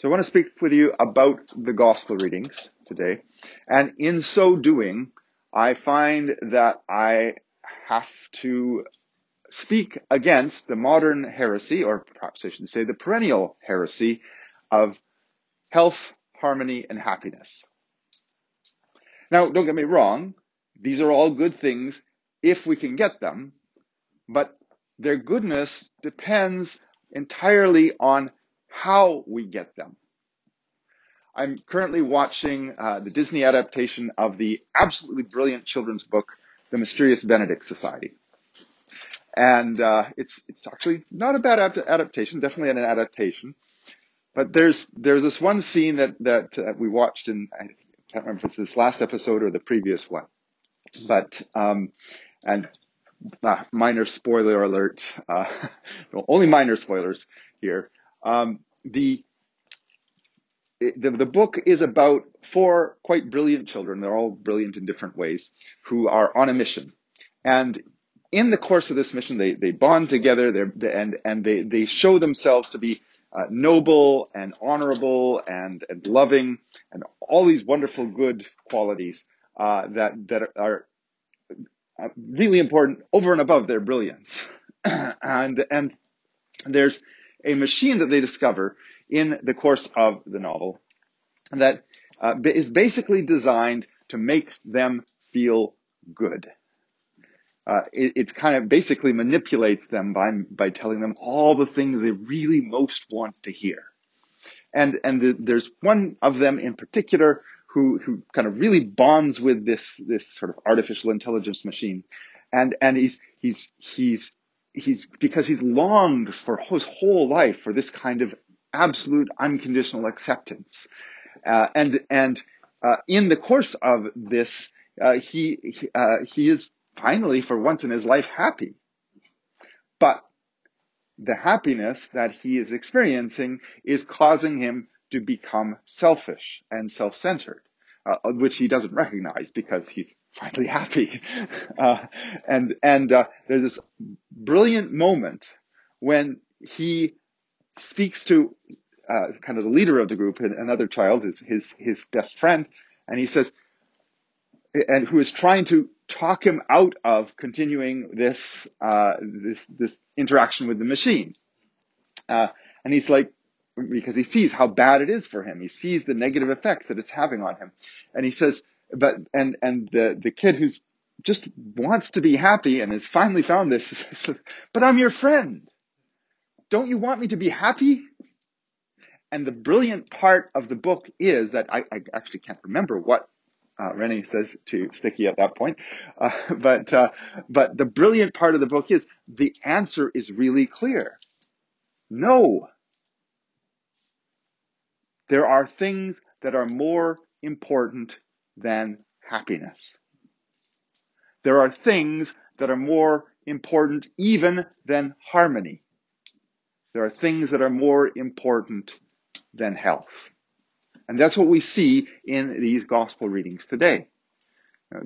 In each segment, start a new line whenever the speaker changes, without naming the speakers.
So I want to speak with you about the gospel readings today. And in so doing, I find that I have to speak against the modern heresy, or perhaps I should say the perennial heresy of health, harmony, and happiness. Now, don't get me wrong. These are all good things if we can get them, but their goodness depends entirely on how we get them. I'm currently watching uh, the Disney adaptation of the absolutely brilliant children's book, The Mysterious Benedict Society. And uh, it's it's actually not a bad adaptation, definitely an adaptation. But there's there's this one scene that that uh, we watched in I can't remember if it's this last episode or the previous one, but um, and uh, minor spoiler alert, uh, only minor spoilers here. Um, the, the the book is about four quite brilliant children. They're all brilliant in different ways, who are on a mission, and in the course of this mission, they they bond together. They're, and and they they show themselves to be uh, noble and honorable and and loving and all these wonderful good qualities uh, that that are really important over and above their brilliance. and, and there's a machine that they discover in the course of the novel that uh, is basically designed to make them feel good. Uh, it, it, kind of basically manipulates them by by telling them all the things they really most want to hear. And and the, there's one of them in particular who who kind of really bonds with this this sort of artificial intelligence machine, and and he's he's he's he's because he's longed for his whole life for this kind of absolute unconditional acceptance, uh, and and uh, in the course of this, uh, he uh, he is finally for once in his life happy, but the happiness that he is experiencing is causing him to become selfish and self-centered, uh, which he doesn't recognize because he's finally happy. Uh, and and uh, there's this brilliant moment when he speaks to uh, kind of the leader of the group, another child, his his his best friend, and he says, and who is trying to talk him out of continuing this uh, this this interaction with the machine. Uh, and he's like, because he sees how bad it is for him. He sees the negative effects that it's having on him. And he says, but, and, and the, the kid who's just wants to be happy and has finally found this, says, but I'm your friend. Don't you want me to be happy? And the brilliant part of the book is that I, I actually can't remember what uh, Reynie says to Sticky at that point. Uh, but, uh, but the brilliant part of the book is the answer is really clear. No. There are things that are more important than happiness. There are things that are more important even than harmony. There are things that are more important than health. And that's what we see in these gospel readings today.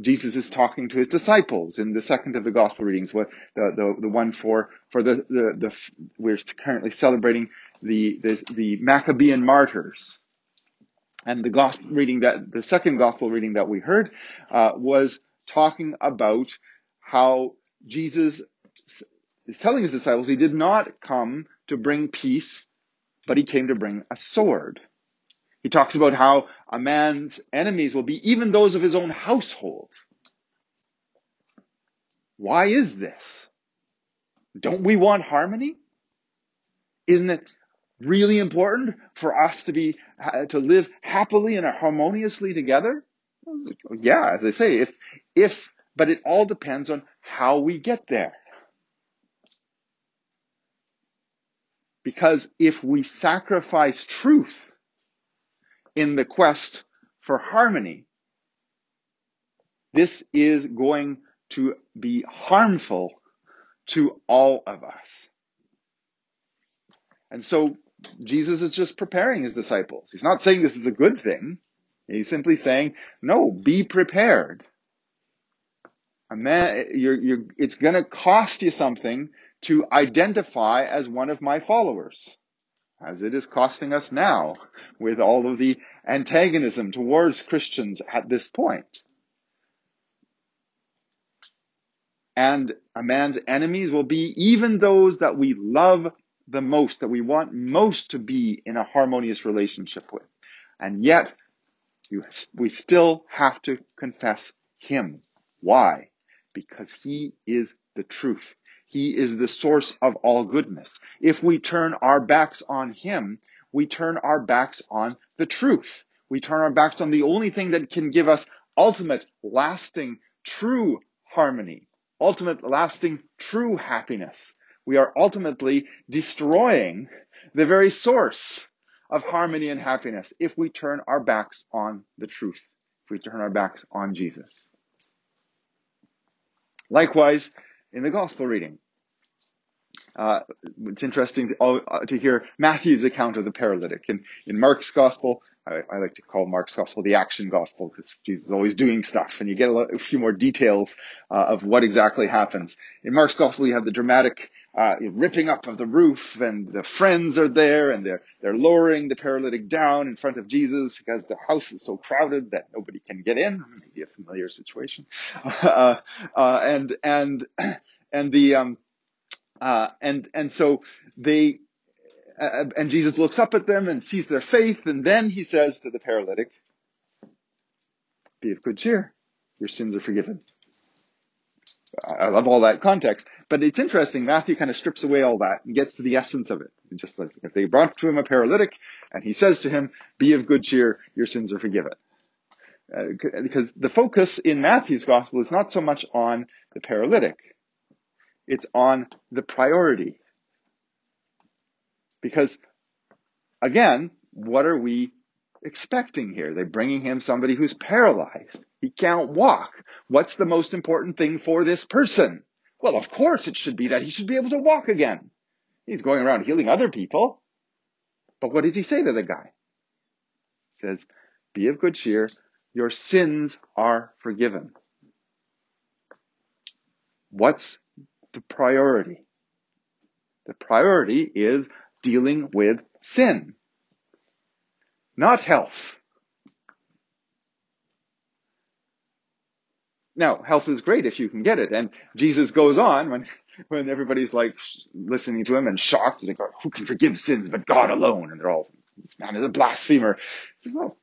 Jesus is talking to his disciples in the second of the gospel readings, the, the, the one for, for the, the, the, we're currently celebrating the, the, the Maccabean martyrs. And the gospel reading that, the second gospel reading that we heard, uh, was talking about how Jesus is telling his disciples he did not come to bring peace, but he came to bring a sword. He talks about how a man's enemies will be even those of his own household. Why is this? Don't we want harmony? Isn't it really important for us to be, to live happily and harmoniously together? Yeah, as I say, if, if, but it all depends on how we get there. Because if we sacrifice truth in the quest for harmony, this is going to be harmful to all of us. And so Jesus is just preparing his disciples. He's not saying this is a good thing. He's simply saying, no, be prepared. Man, you're, you're, it's going to cost you something to identify as one of my followers. As it is costing us now with all of the antagonism towards Christians at this point. And a man's enemies will be even those that we love the most, that we want most to be in a harmonious relationship with. And yet, you, we still have to confess him. Why? Because he is the truth. He is the source of all goodness. If we turn our backs on Him, we turn our backs on the truth. We turn our backs on the only thing that can give us ultimate, lasting, true harmony, ultimate, lasting, true happiness. We are ultimately destroying the very source of harmony and happiness if we turn our backs on the truth, if we turn our backs on Jesus. Likewise, in the gospel reading. Uh, it's interesting to, uh, to, hear Matthew's account of the paralytic. In, in Mark's gospel, I, I, like to call Mark's gospel the action gospel because Jesus is always doing stuff and you get a, lot, a few more details uh, of what exactly happens. In Mark's gospel, you have the dramatic uh, ripping up of the roof and the friends are there and they're, they're lowering the paralytic down in front of Jesus because the house is so crowded that nobody can get in. Maybe a familiar situation. Uh, uh, and, and, and the, um, uh, and, and so they, uh, and Jesus looks up at them and sees their faith and then he says to the paralytic, be of good cheer. Your sins are forgiven. I love all that context, but it's interesting. Matthew kind of strips away all that and gets to the essence of it. Just like if they brought to him a paralytic and he says to him, be of good cheer, your sins are forgiven. Uh, because the focus in Matthew's gospel is not so much on the paralytic. It's on the priority. Because again, what are we expecting here? They're bringing him somebody who's paralyzed. He can't walk. What's the most important thing for this person? Well, of course it should be that he should be able to walk again. He's going around healing other people. But what does he say to the guy? He says, be of good cheer. Your sins are forgiven. What's the priority? The priority is dealing with sin, not health. Now, health is great if you can get it. And Jesus goes on when, when everybody's like listening to him and shocked. They go, oh, who can forgive sins but God alone? And they're all, this man is a blasphemer. Well,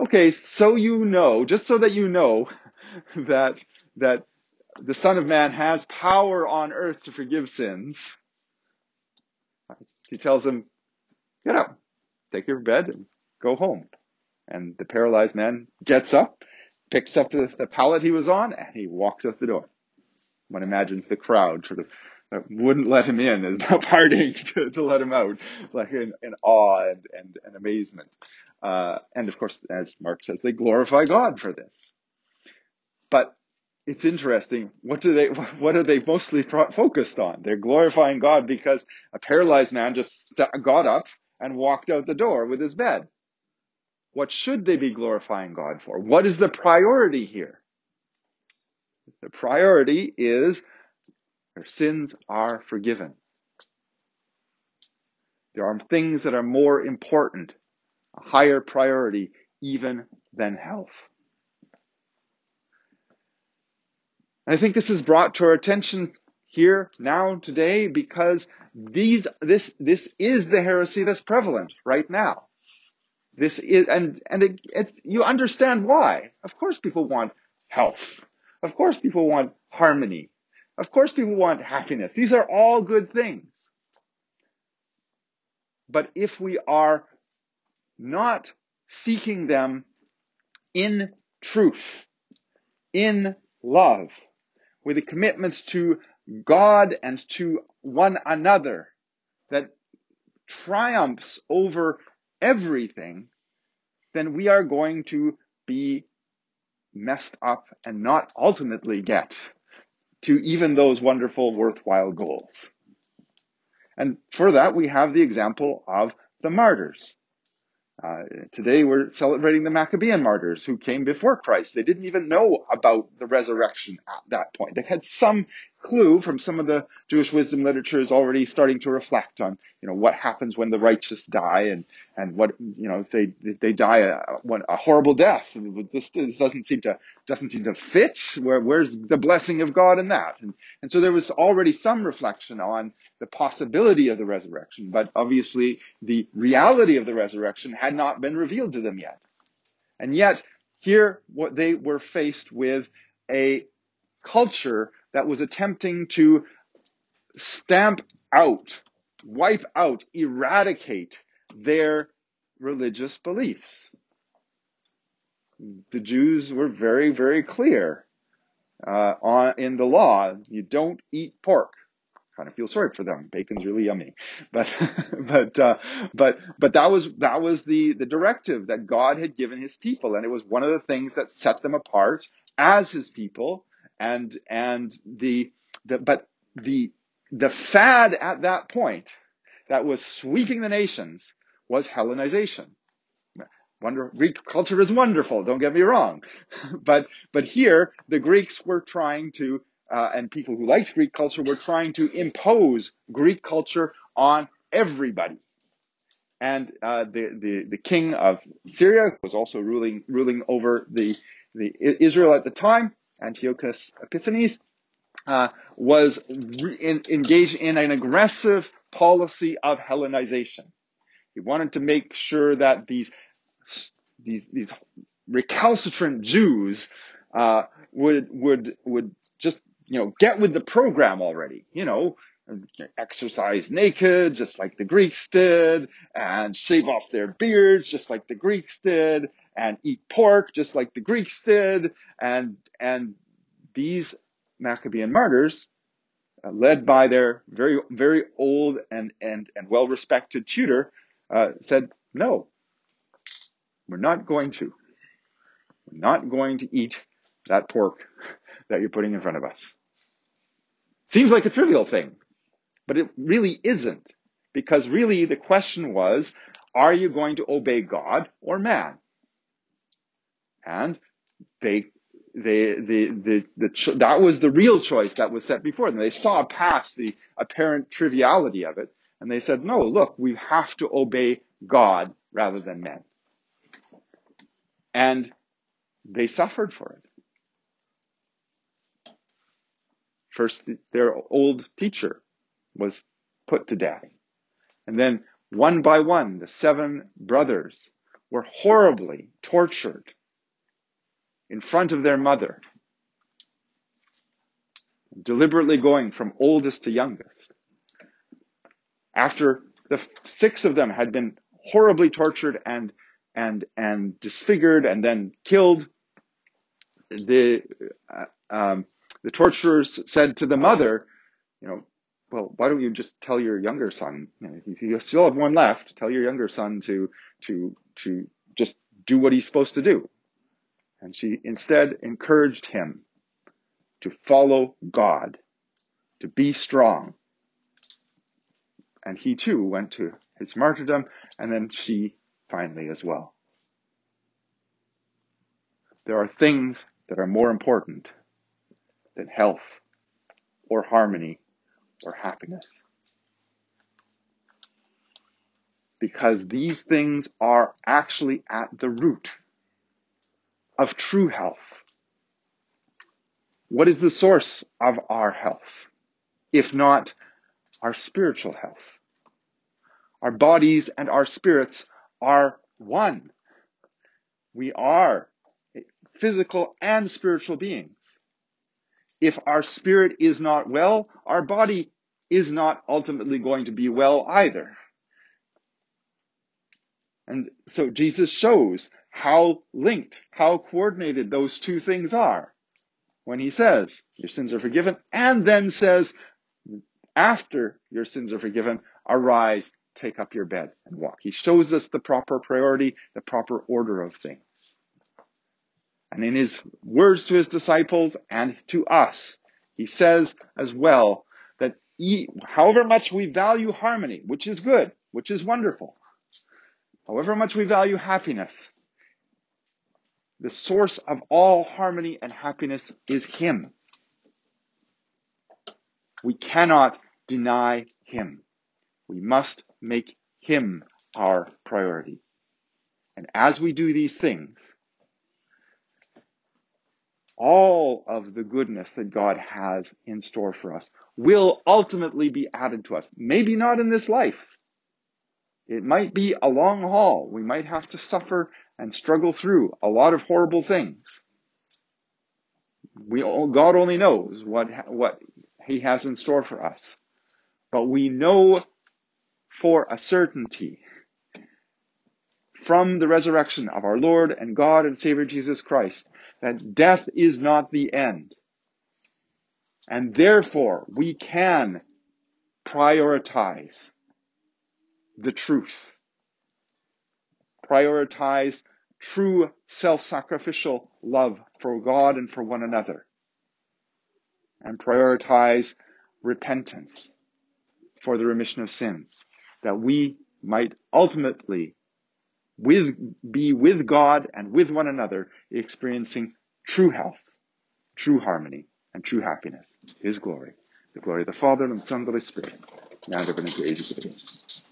okay, so you know, just so that you know that, that the Son of Man has power on earth to forgive sins. He tells him, get up, take your bed and go home. And the paralyzed man gets up picks up the, the pallet he was on, and he walks out the door. One imagines the crowd sort of uh, wouldn't let him in, There's no parting to, to let him out, like in, in awe and, and, and amazement. Uh, and of course, as Mark says, they glorify God for this. But it's interesting. What do they, what are they mostly focused on? They're glorifying God because a paralyzed man just got up and walked out the door with his bed. What should they be glorifying God for? What is the priority here? The priority is their sins are forgiven. There are things that are more important, a higher priority even than health. And I think this is brought to our attention here now today because these this this is the heresy that's prevalent right now. This is, and, and it, it, you understand why. Of course people want health. Of course people want harmony. Of course people want happiness. These are all good things. But if we are not seeking them in truth, in love, with a commitment to God and to one another that triumphs over everything, then we are going to be messed up and not ultimately get to even those wonderful, worthwhile goals. And for that, we have the example of the martyrs. Uh, today we're celebrating the Maccabean martyrs who came before Christ. They didn't even know about the resurrection at that point. They had some clue from some of the Jewish wisdom literature is already starting to reflect on, you know, what happens when the righteous die and, and what, you know, if they, if they die a, a horrible death. This, this doesn't seem to, doesn't seem to fit. Where, where's the blessing of God in that? And, and so there was already some reflection on the possibility of the resurrection, but obviously the reality of the resurrection had not been revealed to them yet. And yet, here, what they were faced with a culture that was attempting to stamp out, wipe out, eradicate their religious beliefs. The Jews were very, very clear uh, on, in the law. You don't eat pork kind of feel sorry for them. Bacon's really yummy, but but uh, but but that was that was the the directive that God had given His people, and it was one of the things that set them apart as His people. And and the the but the the fad at that point that was sweeping the nations was Hellenization. Wonder, Greek culture is wonderful, don't get me wrong. but, but here, the Greeks were trying to uh, and people who liked Greek culture were trying to impose Greek culture on everybody. And uh, the, the the king of Syria was also ruling ruling over the the Israel at the time. Antiochus Epiphanes uh, was re- in, engaged in an aggressive policy of Hellenization. He wanted to make sure that these these these recalcitrant Jews uh, would would would just you know, get with the program already, you know, exercise naked, just like the Greeks did, and shave off their beards, just like the Greeks did, and eat pork, just like the Greeks did, and, and these Maccabean martyrs, uh, led by their very, very old and, and, and well-respected tutor, uh, said, no, we're not going to. We're not going to eat that pork that you're putting in front of us. Seems like a trivial thing, but it really isn't. Because really the question was, are you going to obey God or man? And they, they, the, the, the, that was the real choice that was set before them. They saw past the apparent triviality of it, and they said, no, look, we have to obey God rather than men. And they suffered for it. First, their old teacher was put to death. And then one by one, the seven brothers were horribly tortured in front of their mother, deliberately going from oldest to youngest. After the six of them had been horribly tortured and and and disfigured and then killed, the uh, um, the torturers said to the mother, you know, well, why don't you just tell your younger son? You, know, you still have one left. Tell your younger son to to to just do what he's supposed to do. And she instead encouraged him to follow God, to be strong. And he too went to his martyrdom, and then she finally as well. There are things that are more important than health or harmony or happiness. Because these things are actually at the root of true health. What is the source of our health? If not our spiritual health. Our bodies and our spirits are one. We are physical and spiritual beings. If our spirit is not well, our body is not ultimately going to be well either. And so Jesus shows how linked, how coordinated those two things are when he says, your sins are forgiven, and then says, after your sins are forgiven, arise, take up your bed and walk. He shows us the proper priority, the proper order of things. And in his words to his disciples and to us, he says as well that however much we value harmony, which is good, which is wonderful, however much we value happiness, the source of all harmony and happiness is him. We cannot deny Him. We must make Him our priority. And as we do these things, all of the goodness that God has in store for us will ultimately be added to us. Maybe not in this life. It might be a long haul. We might have to suffer and struggle through a lot of horrible things. We God only knows what what He has in store for us, but we know for a certainty from the resurrection of our Lord and God and Savior Jesus Christ that death is not the end. And therefore we can prioritize the truth. Prioritize true self-sacrificial love for God and for one another. And prioritize repentance for the remission of sins. That we might ultimately with, be with God and with one another, experiencing true health, true harmony, and true happiness. His glory. The glory of the Father and the Son and the Holy Spirit. Now and ever into ages of age.